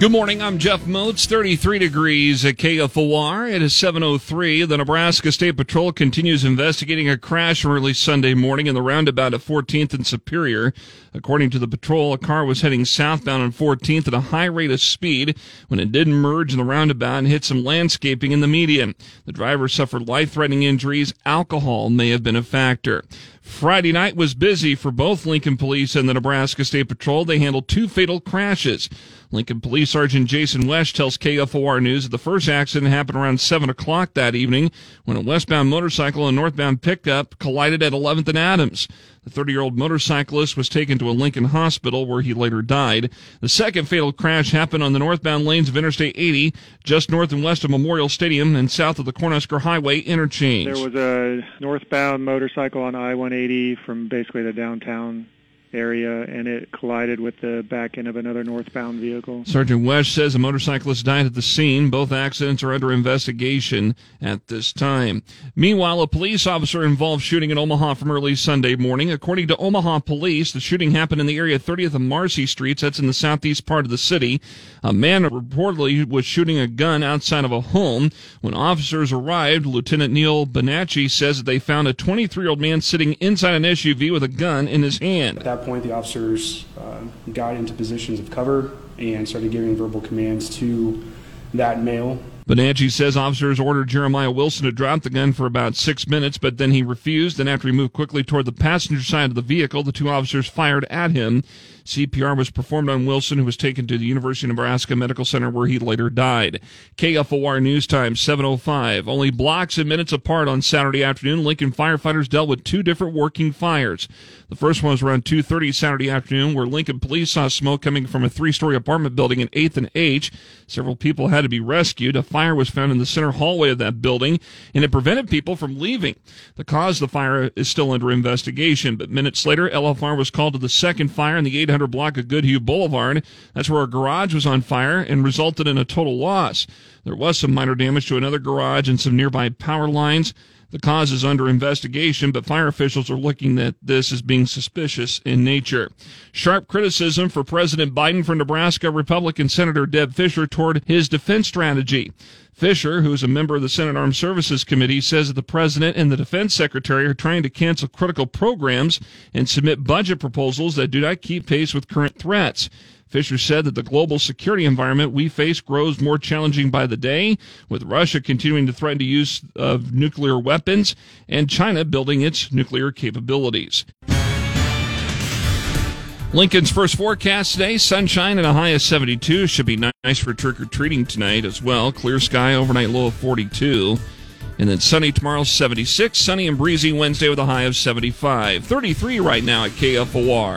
Good morning. I'm Jeff Moats. 33 degrees at KFOR. It is 7:03. The Nebraska State Patrol continues investigating a crash early Sunday morning in the roundabout at 14th and Superior. According to the patrol, a car was heading southbound on 14th at a high rate of speed when it did merge in the roundabout and hit some landscaping in the median. The driver suffered life-threatening injuries. Alcohol may have been a factor. Friday night was busy for both Lincoln Police and the Nebraska State Patrol. They handled two fatal crashes. Lincoln Police Sergeant Jason West tells KFOR News that the first accident happened around 7 o'clock that evening when a westbound motorcycle and northbound pickup collided at 11th and Adams. The 30 year old motorcyclist was taken to a Lincoln hospital where he later died. The second fatal crash happened on the northbound lanes of Interstate 80, just north and west of Memorial Stadium and south of the Cornhusker Highway interchange. There was a northbound motorcycle on I-180 from basically the downtown area, and it collided with the back end of another northbound vehicle. Sergeant West says a motorcyclist died at the scene. Both accidents are under investigation at this time. Meanwhile, a police officer involved shooting in Omaha from early Sunday morning. According to Omaha police, the shooting happened in the area 30th and Marcy Streets. That's in the southeast part of the city. A man reportedly was shooting a gun outside of a home. When officers arrived, Lieutenant Neil Bonacci says that they found a 23 year old man sitting inside an SUV with a gun in his hand. At that point, the officers uh, got into positions of cover and started giving verbal commands to that male. Bonacci says officers ordered Jeremiah Wilson to drop the gun for about six minutes, but then he refused. And after he moved quickly toward the passenger side of the vehicle, the two officers fired at him. CPR was performed on Wilson, who was taken to the University of Nebraska Medical Center, where he later died. KFOR News Time 7:05. Only blocks and minutes apart on Saturday afternoon, Lincoln firefighters dealt with two different working fires. The first one was around 2:30 Saturday afternoon, where Lincoln police saw smoke coming from a three-story apartment building in 8th and H. Several people had to be rescued. A fire was found in the center hallway of that building, and it prevented people from leaving. The cause of the fire is still under investigation, but minutes later, LFR was called to the second fire in the 800 block of Goodhue Boulevard. That's where a garage was on fire and resulted in a total loss. There was some minor damage to another garage and some nearby power lines. The cause is under investigation, but fire officials are looking at this as being suspicious in nature. Sharp criticism for President Biden for Nebraska Republican Senator Deb Fischer toward his defense strategy. Fischer, who is a member of the Senate Armed Services Committee, says that the president and the defense secretary are trying to cancel critical programs and submit budget proposals that do not keep pace with current threats. Fischer said that the global security environment we face grows more challenging by the day, with Russia continuing to threaten the use of nuclear weapons and China building its nuclear capabilities. Lincoln's first forecast today sunshine and a high of 72. Should be nice for trick or treating tonight as well. Clear sky, overnight low of 42. And then sunny tomorrow, 76. Sunny and breezy Wednesday with a high of 75. 33 right now at KFOR.